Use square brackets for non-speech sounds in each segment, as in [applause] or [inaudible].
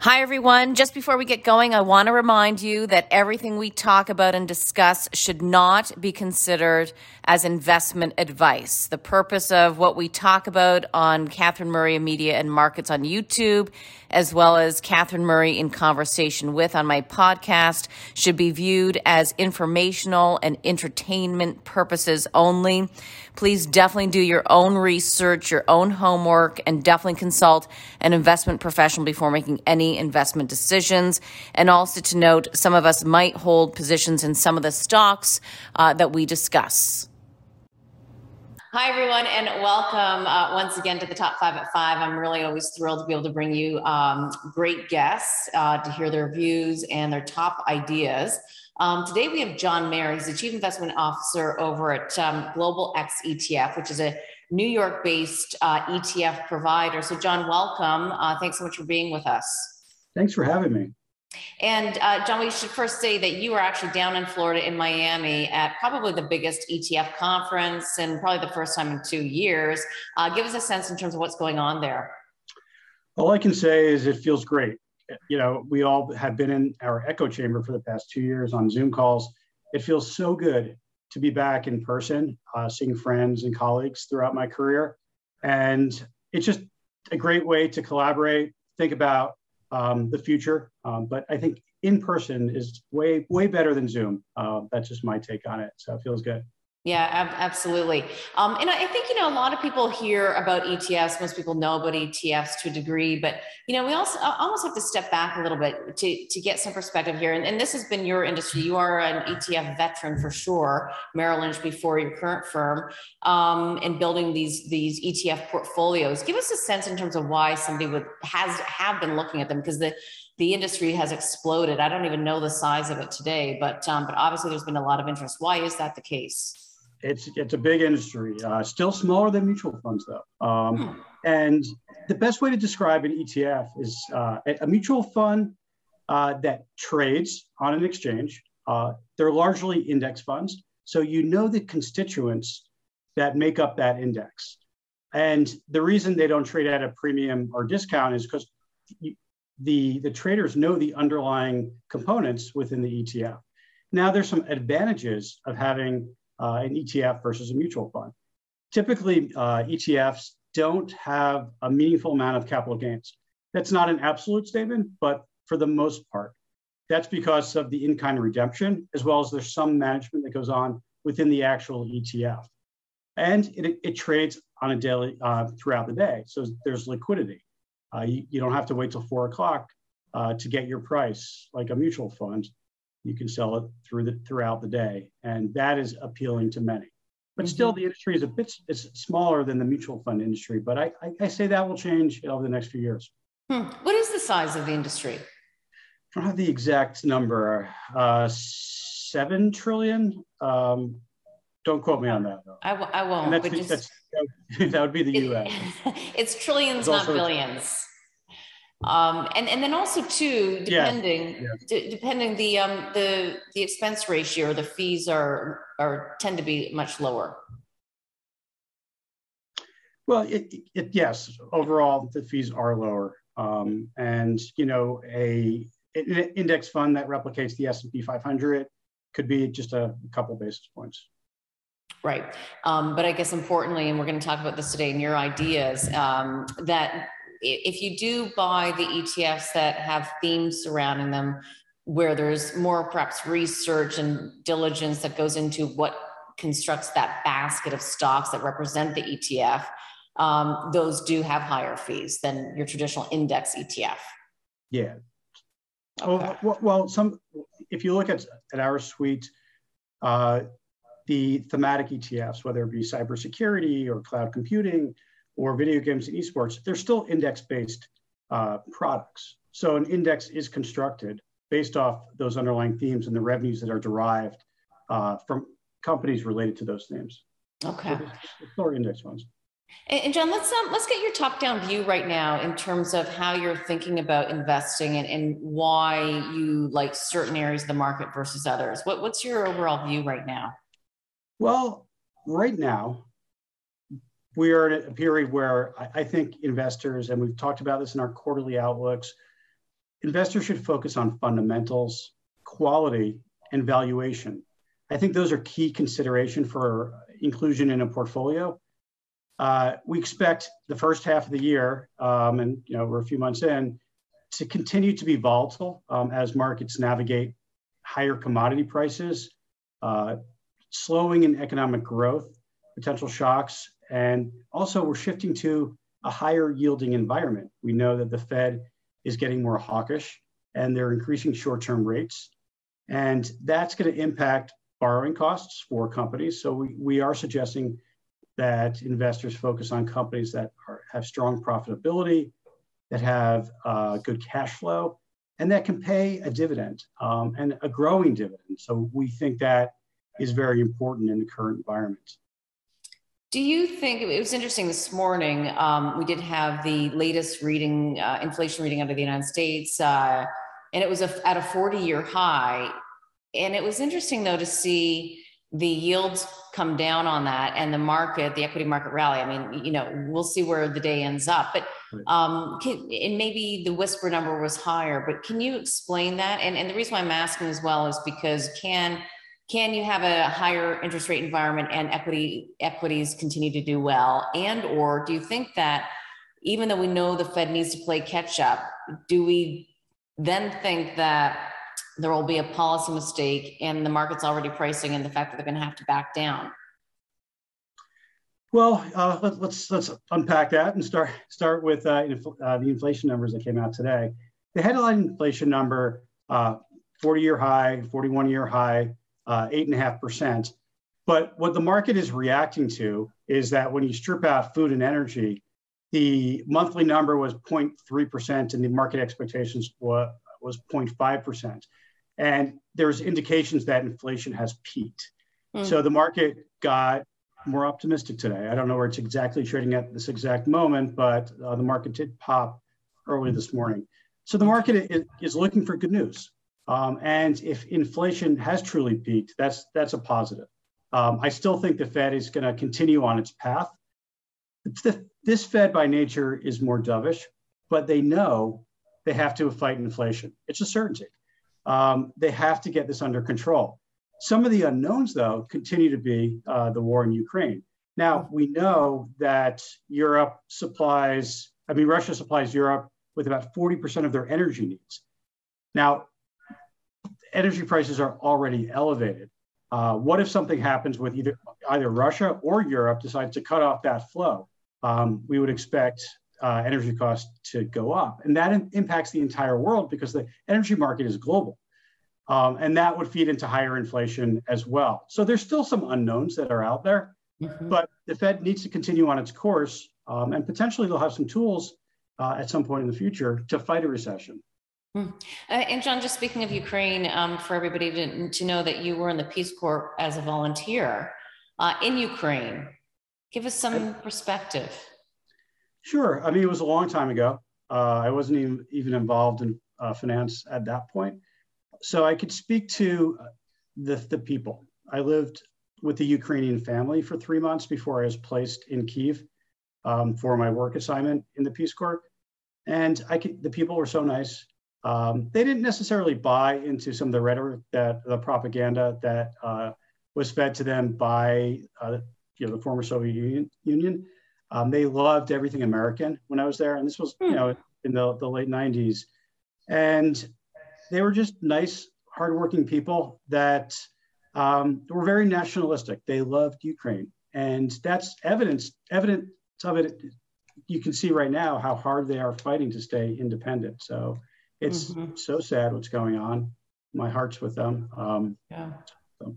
Hi, everyone. Just before we get going, I want to remind you that everything we talk about and discuss should not be considered as investment advice. The purpose of what we talk about on Catherine Murray Media and Markets on YouTube, as well as Catherine Murray in Conversation with on my podcast, should be viewed as informational and entertainment purposes only. Please definitely do your own research, your own homework, and definitely consult an investment professional before making any investment decisions. And also to note, some of us might hold positions in some of the stocks uh, that we discuss. Hi, everyone, and welcome uh, once again to the Top Five at Five. I'm really always thrilled to be able to bring you um, great guests uh, to hear their views and their top ideas. Um, today we have Jon Maier. He's the Chief Investment Officer over at um, Global X ETF, which is a New York based uh, ETF provider. So, John, welcome. Uh, thanks so much for being with us. Thanks for having me. And uh, John, we should first say that you were actually down in Florida in Miami at probably the biggest ETF conference and probably the first time in two years. Uh, give us a sense in terms of what's going on there. All I can say is it feels great you know, we all have been in our echo chamber for the past two years on Zoom calls. It feels so good to be back in person, uh, seeing friends and colleagues throughout my career. And it's just a great way to collaborate, think about um, the future. Um, but I think in person is way, way better than Zoom. Uh, that's just my take on it. So it feels good. Yeah, ab- absolutely. Um, and I think, you know, a lot of people hear about ETFs. Most people know about ETFs to a degree, but, you know, we also almost have to step back a little bit to, to get some perspective here. And, and this has been your industry. You are an ETF veteran for sure, Merrill Lynch before your current firm, um, and building these, these ETF portfolios. Give us a sense in terms of why somebody would has have been looking at them because the the industry has exploded. I don't even know the size of it today, but um, but obviously there's been a lot of interest. Why is that the case? It's it's a big industry. Uh, still smaller than mutual funds though. Um, hmm. And the best way to describe an ETF is uh, a, mutual fund uh, that trades on an exchange. Uh, they're largely index funds, so you know the constituents that make up that index. And the reason they don't trade at a premium or discount is because the, the traders know the underlying components within the ETF. Now, there's some advantages of having uh, an ETF versus a mutual fund. Typically, uh, ETFs don't have a meaningful amount of capital gains. That's not an absolute statement, but for the most part, that's because of the in-kind redemption, as well as there's some management that goes on within the actual ETF. And it, it trades on a daily uh, throughout the day. So there's liquidity. Uh, you, you, don't have to wait till four o'clock uh, to get your price like a mutual fund you can sell it through the throughout the day, and that is appealing to many. But mm-hmm. still, the industry is a bit it's smaller than the mutual fund industry. But I, I, I say that will change over the next few years. Hmm. What is the size of the industry? I don't have the exact number. Uh, seven trillion. Um, don't quote me on that. Though. I w- I won't. That's, just, [laughs] that would be the U.S. [laughs] it's trillions, it's not billions. Um, and and then also too, depending yeah. Yeah. D- depending the um the the expense ratio, the fees are are tend to be much lower. Well, it, it, yes, overall the fees are lower, um, and you know a an index fund that replicates the S and P 500 could be just a couple basis points. Right. Um, but I guess importantly, and we're going to talk about this today in your ideas, um, that if you do buy the ETFs that have themes surrounding them, where there's more perhaps research and diligence that goes into what constructs that basket of stocks that represent the ETF, um, those do have higher fees than your traditional index ETF. Yeah. Okay. Well, well, some if you look at, at our suite, uh, the thematic ETFs, whether it be cybersecurity or cloud computing, or video games and esports, they're still index-based uh, products. So an index is constructed based off those underlying themes and the revenues that are derived uh, from companies related to those themes. Okay. So index funds. And John, let's um, let's get your top-down view right now in terms of how you're thinking about investing and, and why you like certain areas of the market versus others. What, what's your overall view right now? Well, right now, we are in a period where I, I think investors, and we've talked about this in our quarterly outlooks, investors should focus on fundamentals, quality, and valuation. I think those are key consideration for inclusion in a portfolio. Uh, we expect the first half of the year, um, and you know we're a few months in, to continue to be volatile um, as markets navigate higher commodity prices, uh, slowing in economic growth, potential shocks, and also we're shifting to a higher yielding environment. We know that the Fed is getting more hawkish and they're increasing short term rates. And that's going to impact borrowing costs for companies. So we, we are suggesting that investors focus on companies that are, have strong profitability, that have uh, good cash flow, and that can pay a dividend um, and a growing dividend. So we think that is very important in the current environment. Do you think it was interesting this morning? Um, we did have the latest reading, uh, inflation reading out of the United States, uh, and it was a, at a 40 year high. And it was interesting, though, to see the yields come down on that and the market, the equity market rally. I mean, you know, we'll see where the day ends up. But um, can, and maybe the whisper number was higher, but can you explain that? And, and the reason why I'm asking as well is because can can you have a higher interest rate environment and equity equities continue to do well? And or do you think that even though we know the Fed needs to play catch up, do we then think that there will be a policy mistake and the market's already pricing in the fact that they're going to have to back down? Well, uh, let, us let's, let's unpack that and start start with uh, uh, the inflation numbers that came out today. The headline inflation number, uh, 40 year high, 41 year high, uh, eight and a half percent. But what the market is reacting to is that when you strip out food and energy, the monthly number was 0.3% and the market expectations was, was 0.5%. And there's indications that inflation has peaked. Mm. So the market got more optimistic today. I don't know where it's exactly trading at this exact moment, but uh, the market did pop early this morning. So the market is, is looking for good news. Um, and if inflation has truly peaked, that's that's a positive. Um, I still think the Fed is going to continue on its path. The, this Fed by nature is more dovish, but they know they have to fight inflation. It's a certainty. Um, they have to get this under control. Some of the unknowns, though, continue to be uh, the war in Ukraine. Now, we know that Europe supplies, I mean, Russia supplies Europe with about 40% of their energy needs. Now, energy prices are already elevated. Uh, what if something happens with either either Russia or Europe decides to cut off that flow? Um, we would expect uh, energy costs to go up, and that in- impacts the entire world because the energy market is global, um, and that would feed into higher inflation as well. So there's still some unknowns that are out there, mm-hmm. but the Fed needs to continue on its course, um, and potentially they'll have some tools uh, at some point in the future to fight a recession. Hmm. Uh, and John, just speaking of Ukraine, um, for everybody to, to, know that you were in the Peace Corps as a volunteer uh, in Ukraine, give us some perspective. Sure. I mean, it was a long time ago. Uh, I wasn't even, even involved in uh, finance at that point. So I could speak to the, the people. I lived with the Ukrainian family for three months before I was placed in Kiev um, for my work assignment in the Peace Corps. And I could, the people were so nice. Um, they didn't necessarily buy into some of the rhetoric that the propaganda that uh, was fed to them by uh, you know the former Soviet Union. Union. Um, they loved everything American when I was there, and this was you hmm. know in the, the late '90s, and they were just nice, hardworking people that um, were very nationalistic. They loved Ukraine, and that's evidence evidence of it. You can see right now how hard they are fighting to stay independent. So it's mm-hmm. so sad what's going on. My heart's with them. Um, yeah. So.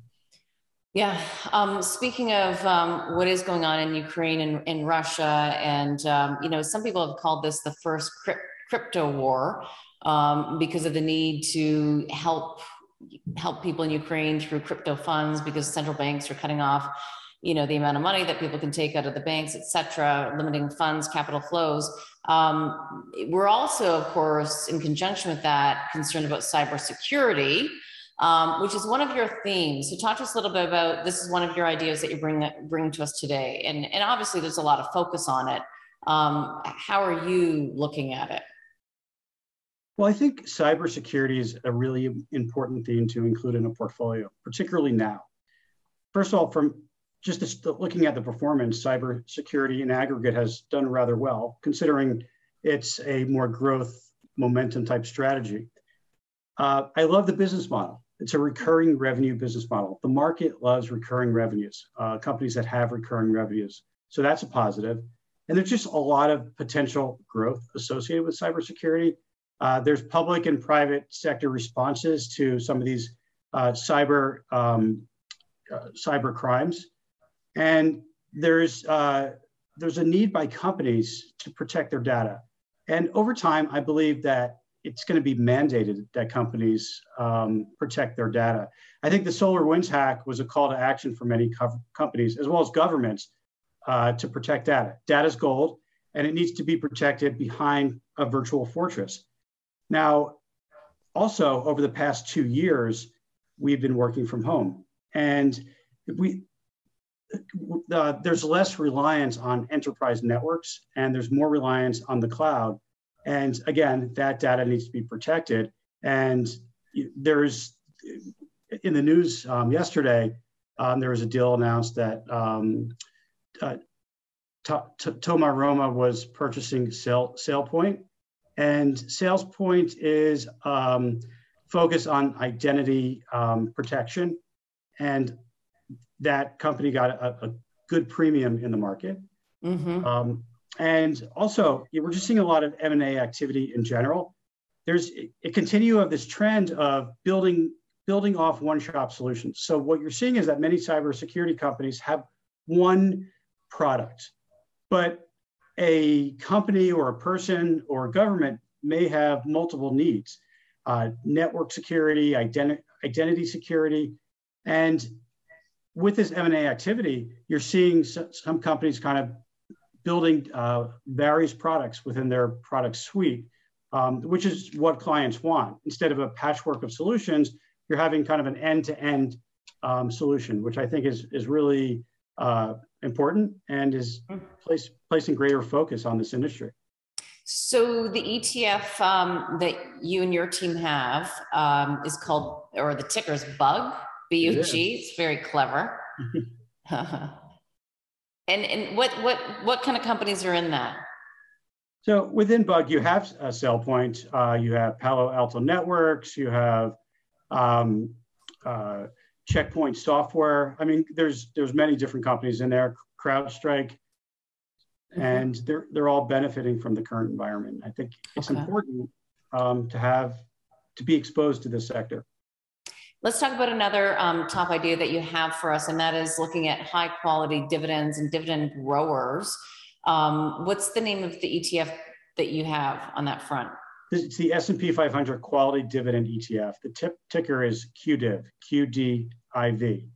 Yeah. Um, speaking of um, what is going on in Ukraine and in Russia, and um, you know, some people have called this the first crypt- crypto war um, because of the need to help help people in Ukraine through crypto funds because central banks are cutting off you know the amount of money that people can take out of the banks et cetera limiting funds capital flows. Um, we're also of course in conjunction with that concerned about cybersecurity um, which is one of your themes. So talk to us a little bit about this is one of your ideas that you bring bring to us today. And, and obviously there's a lot of focus on it. Um, how are you looking at it? Well, I think cybersecurity is a really important theme to include in a portfolio, particularly now. First of all, from just looking at the performance, cybersecurity in aggregate has done rather well, considering it's a more growth momentum type strategy. Uh, I love the business model. It's a recurring revenue business model. The market loves recurring revenues, uh, companies that have recurring revenues. So that's a positive. And there's just a lot of potential growth associated with cybersecurity. Uh, there's public and private sector responses to some of these uh, cyber um, uh, cyber crimes, and there's uh, there's a need by companies to protect their data. And over time, I believe that it's going to be mandated that companies um, protect their data. I think the SolarWinds hack was a call to action for many co- companies as well as governments uh, to protect data. Data is gold, and it needs to be protected behind a virtual fortress. Now, also over the past two years, we've been working from home, and we uh, there's less reliance on enterprise networks, and there's more reliance on the cloud. And again, that data needs to be protected. And there's in the news um, yesterday, um, there was a deal announced that um, uh, Thoma Bravo was purchasing Sale, SailPoint, and SailPoint is um, focused on identity um, protection, and that company got a, a good premium in the market. Mm-hmm. Um, and also, we're just seeing a lot of M&A activity in general. There's a continue of this trend of building building off one-shop solutions. So what you're seeing is that many cybersecurity companies have one product, but a company or a person or a government may have multiple needs: uh, network security, identi- identity security, and with this M&A activity, you're seeing some companies kind of building uh, various products within their product suite, um, which is what clients want. Instead of a patchwork of solutions, you're having kind of an end-to-end um, solution, which I think is is really uh, important and is place, placing greater focus on this industry. So the ETF um, that you and your team have um, is called, or the ticker is Bug. BUG. It it's very clever. [laughs] and and what what what kind of companies are in that? So within Bug, you have a SailPoint, uh, you have Palo Alto Networks, you have um, uh, Checkpoint Software. I mean, there's there's many different companies in there. CrowdStrike, mm-hmm. and they're they're all benefiting from the current environment. I think it's okay. important um, to have to be exposed to this sector. Let's talk about another um, top idea that you have for us, and that is looking at high quality dividends and dividend growers. Um, what's the name of the ETF that you have on that front? It's the S&P 500 Quality Dividend ETF. The tip ticker is QDIV, QDIV.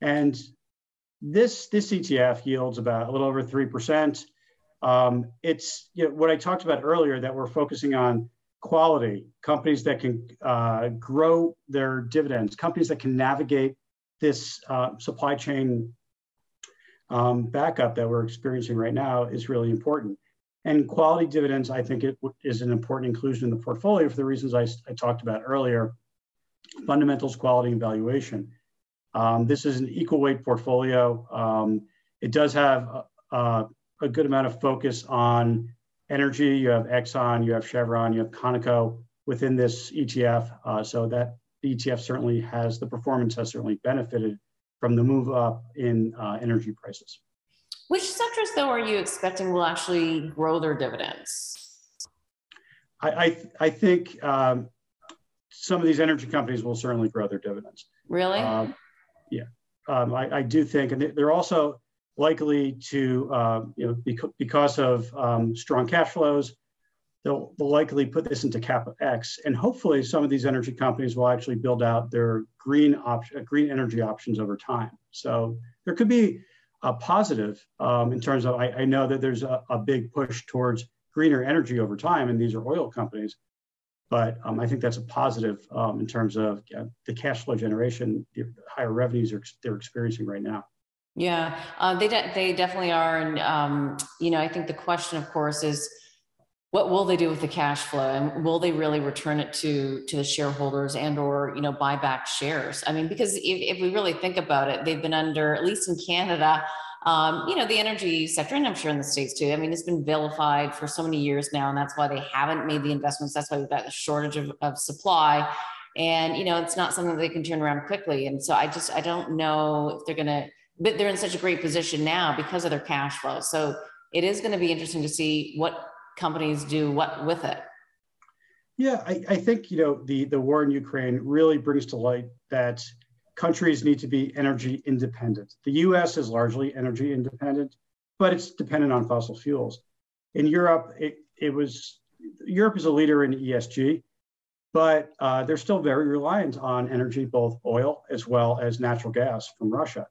And this, this ETF yields about a little over 3%. Um, it's you know, what I talked about earlier that we're focusing on quality, companies that can uh, grow their dividends, companies that can navigate this uh, supply chain um, backup that we're experiencing right now is really important. And quality dividends, I think it is an important inclusion in the portfolio for the reasons I, I talked about earlier, fundamentals, quality, and valuation. Um, this is an equal weight portfolio. Um, it does have a, a good amount of focus on energy, you have Exxon, you have Chevron, you have Conoco within this ETF. Uh, so that the ETF certainly has, the performance has certainly benefited from the move up in uh, energy prices. Which sectors, though, are you expecting will actually grow their dividends? I, I, I think um, some of these energy companies will certainly grow their dividends. Really? Um, yeah. Um, I, I, do think, and they're also likely to, uh, you know, because, because of um, strong cash flows, they'll, they'll likely put this into CapEx. And hopefully some of these energy companies will actually build out their green option, green energy options over time. So there could be a positive um, in terms of, I, I, know that there's a, a, big push towards greener energy over time, and these are oil companies. But um, I think that's a positive um, in terms of uh, the cash flow generation, the higher revenues are, they're experiencing right now. Yeah, uh, they de- they definitely are, and um, you know, I think the question, of course, is what will they do with the cash flow and will they really return it to to the shareholders and or you know buy back shares? I mean because if, if we really think about it they've been under at least in canada um, you know the energy sector and i'm sure in the states too i mean it's been vilified for so many years now and that's why they haven't made the investments that's why we've got a shortage of, of supply and you know it's not something that they can turn around quickly and so i just i don't know if they're going to but they're in such a great position now because of their cash flow so it is going to be interesting to see what companies do what with it? Yeah, I, I think you know the the war in Ukraine really brings to light that countries need to be energy independent. The U.S. is largely energy independent, but it's dependent on fossil fuels. In Europe, it, it was Europe is a leader in ESG, but uh, they're still very reliant on energy, both oil as well as natural gas from Russia.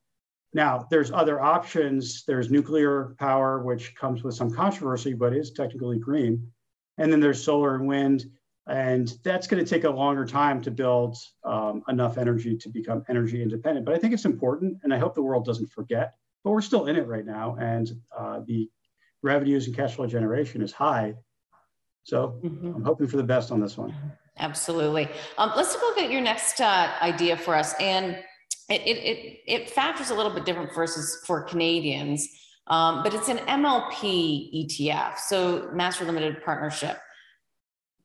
Now, there's other options. There's nuclear power, which comes with some controversy, but is technically green. And then there's solar and wind. And that's going to take a longer time to build um, enough energy to become energy independent. But I think it's important, and I hope the world doesn't forget. But we're still in it right now, and uh, the revenues and cash flow generation is high. So mm-hmm. I'm hoping for the best on this one. Absolutely. Um, let's look at your next uh, idea for us. And it, it, it, it factors a little bit different versus for Canadians, um, but it's an MLP ETF, so Master Limited Partnership.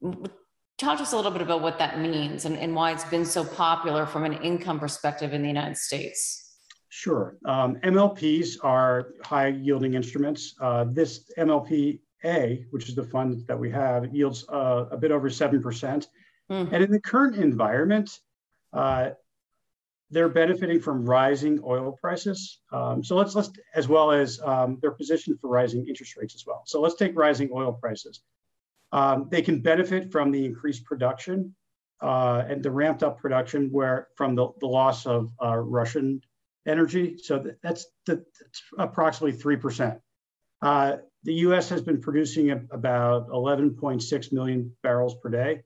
Talk to us a little bit about what that means and, and why it's been so popular from an income perspective in the United States. Sure. Um, MLPs are high yielding instruments. Uh, this MLP A, which is the fund that we have, yields uh, a bit over 7%. Mm-hmm. And in the current environment, uh, they're benefiting from rising oil prices. Um, so let's let's as well as um, they're positioned for rising interest rates as well. So let's take rising oil prices. Um, they can benefit from the increased production uh, and the ramped up production where from the, the loss of uh, Russian energy. So that's, the, that's approximately three percent. Uh, the U.S. has been producing about 11.6 million barrels per day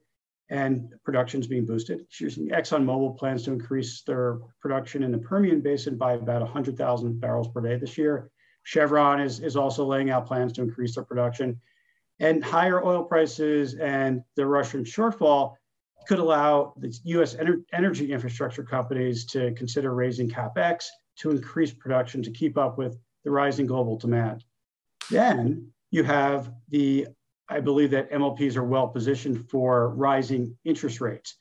and production is being boosted. ExxonMobil plans to increase their production in the Permian Basin by about 100,000 barrels per day this year. Chevron is, is also laying out plans to increase their production. And higher oil prices and the Russian shortfall could allow the US ener- energy infrastructure companies to consider raising capex to increase production to keep up with the rising global demand. Then you have the I believe that MLPs are well positioned for rising interest rates.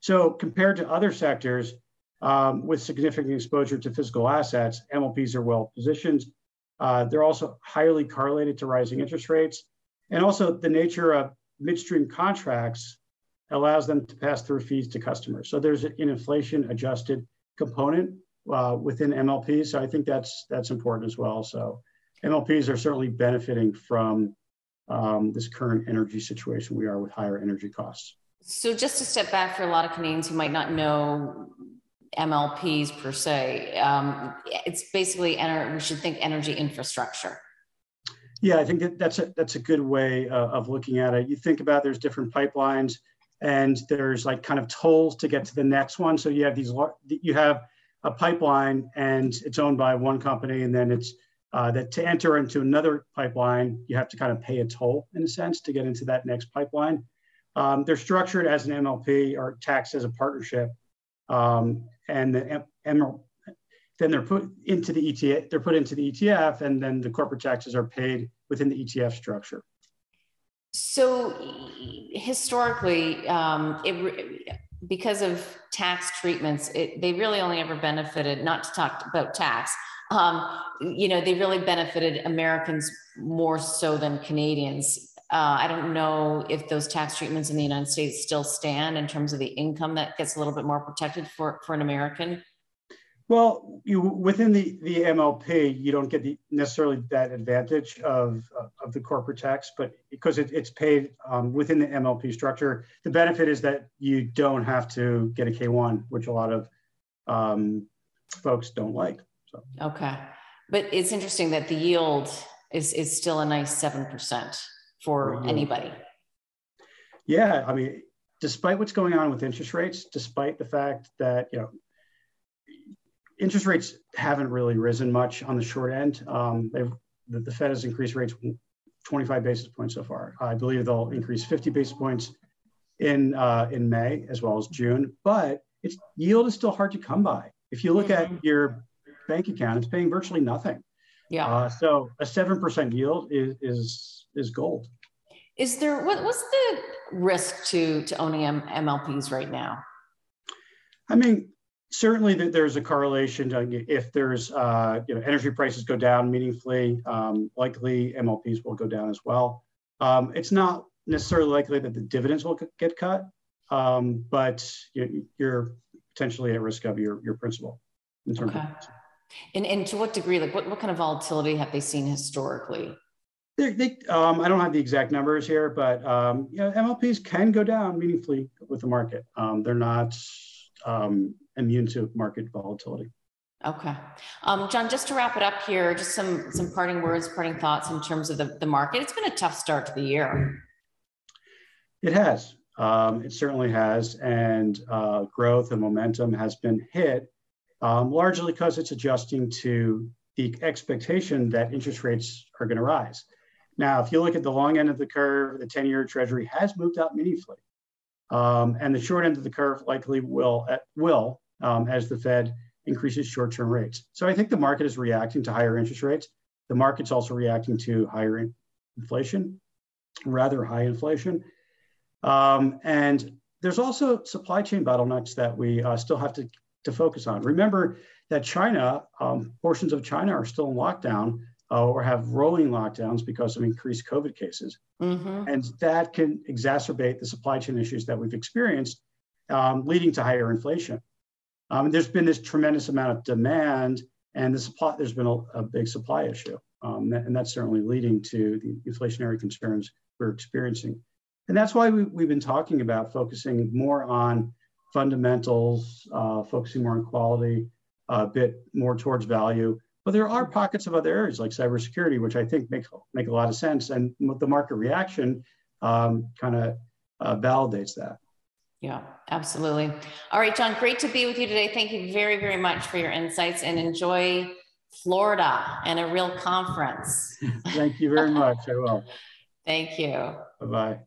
So compared to other sectors um, with significant exposure to physical assets, MLPs are well positioned. Uh, they're also highly correlated to rising interest rates. And also the nature of midstream contracts allows them to pass through fees to customers. So there's an inflation adjusted component uh, within MLPs. So I think that's that's important as well. So MLPs are certainly benefiting from um, this current energy situation we are with higher energy costs. So, just to step back for a lot of Canadians who might not know MLPs per se, um, it's basically ener- we should think energy infrastructure. Yeah, I think that that's a that's a good way uh, of looking at it. You think about there's different pipelines, and there's like kind of tolls to get to the next one. So you have these you have a pipeline, and it's owned by one company, and then it's uh, that to enter into another pipeline, you have to kind of pay a toll in a sense to get into that next pipeline. Um, they're structured as an MLP or taxed as a partnership, um, and the M- then they're put into the ETF. They're put into the ETF, and then the corporate taxes are paid within the ETF structure. So historically, um, it, because of tax treatments, it, they really only ever benefited. Not to talk about tax um, you know, they really benefited Americans more so than Canadians. Uh, I don't know if those tax treatments in the United States still stand in terms of the income that gets a little bit more protected for, for an American. Well, you within the, the MLP, you don't get the necessarily that advantage of, of the corporate tax, but because it, it's paid um, within the MLP structure, the benefit is that you don't have to get a K1, which a lot of um, folks don't like. So. Okay. But it's interesting that the yield is, is still a nice 7% for yeah. anybody. Yeah. I mean, despite what's going on with interest rates, despite the fact that, you know, interest rates haven't really risen much on the short end. Um, they've, the, the Fed has increased rates 25 basis points so far. I believe they'll increase 50 basis points in uh, in May as well as June, but its yield is still hard to come by. If you look mm-hmm. at your bank account, it's paying virtually nothing. Yeah. Uh, so a seven percent yield is is is gold. Is there what, what's the risk to to owning M- MLPs right now? I mean, certainly that there's a correlation to if there's uh, you know energy prices go down meaningfully, um, likely MLPs will go down as well. Um, it's not necessarily likely that the dividends will get cut, um, but you're potentially at risk of your your principal in terms okay. of. And, and to what degree, like what, what kind of volatility have they seen historically? They, they, um, I don't have the exact numbers here, but um, you know, MLPs can go down meaningfully with the market. Um, they're not um, immune to market volatility. Okay. Um, John, just to wrap it up here, just some, some parting words, parting thoughts in terms of the, the market. It's been a tough start to the year. It has. Um, it certainly has. And uh, growth and momentum has been hit um, largely because it's adjusting to the expectation that interest rates are going to rise. Now, if you look at the long end of the curve, the 10 year treasury has moved out meaningfully. Um, and the short end of the curve likely will, uh, will um, as the Fed increases short term rates. So I think the market is reacting to higher interest rates. The market's also reacting to higher in- inflation, rather high inflation. Um, and there's also supply chain bottlenecks that we uh, still have to, to focus on. Remember that China, um, portions of China are still in lockdown uh, or have rolling lockdowns because of increased COVID cases. Mm-hmm. And that can exacerbate the supply chain issues that we've experienced, um, leading to higher inflation. Um, there's been this tremendous amount of demand, and the supply, there's been a, a big supply issue. Um, and that's certainly leading to the inflationary concerns we're experiencing. And that's why we, have been talking about focusing more on fundamentals, uh, focusing more on quality, a bit more towards value, but there are pockets of other areas like cybersecurity, which I think make, make a lot of sense. And the market reaction um, kind of uh, validates that. Yeah, absolutely. All right, John, great to be with you today. Thank you very, very much for your insights and enjoy Florida and a real conference. [laughs] Thank you very [laughs] much. I will. Thank you. Bye bye.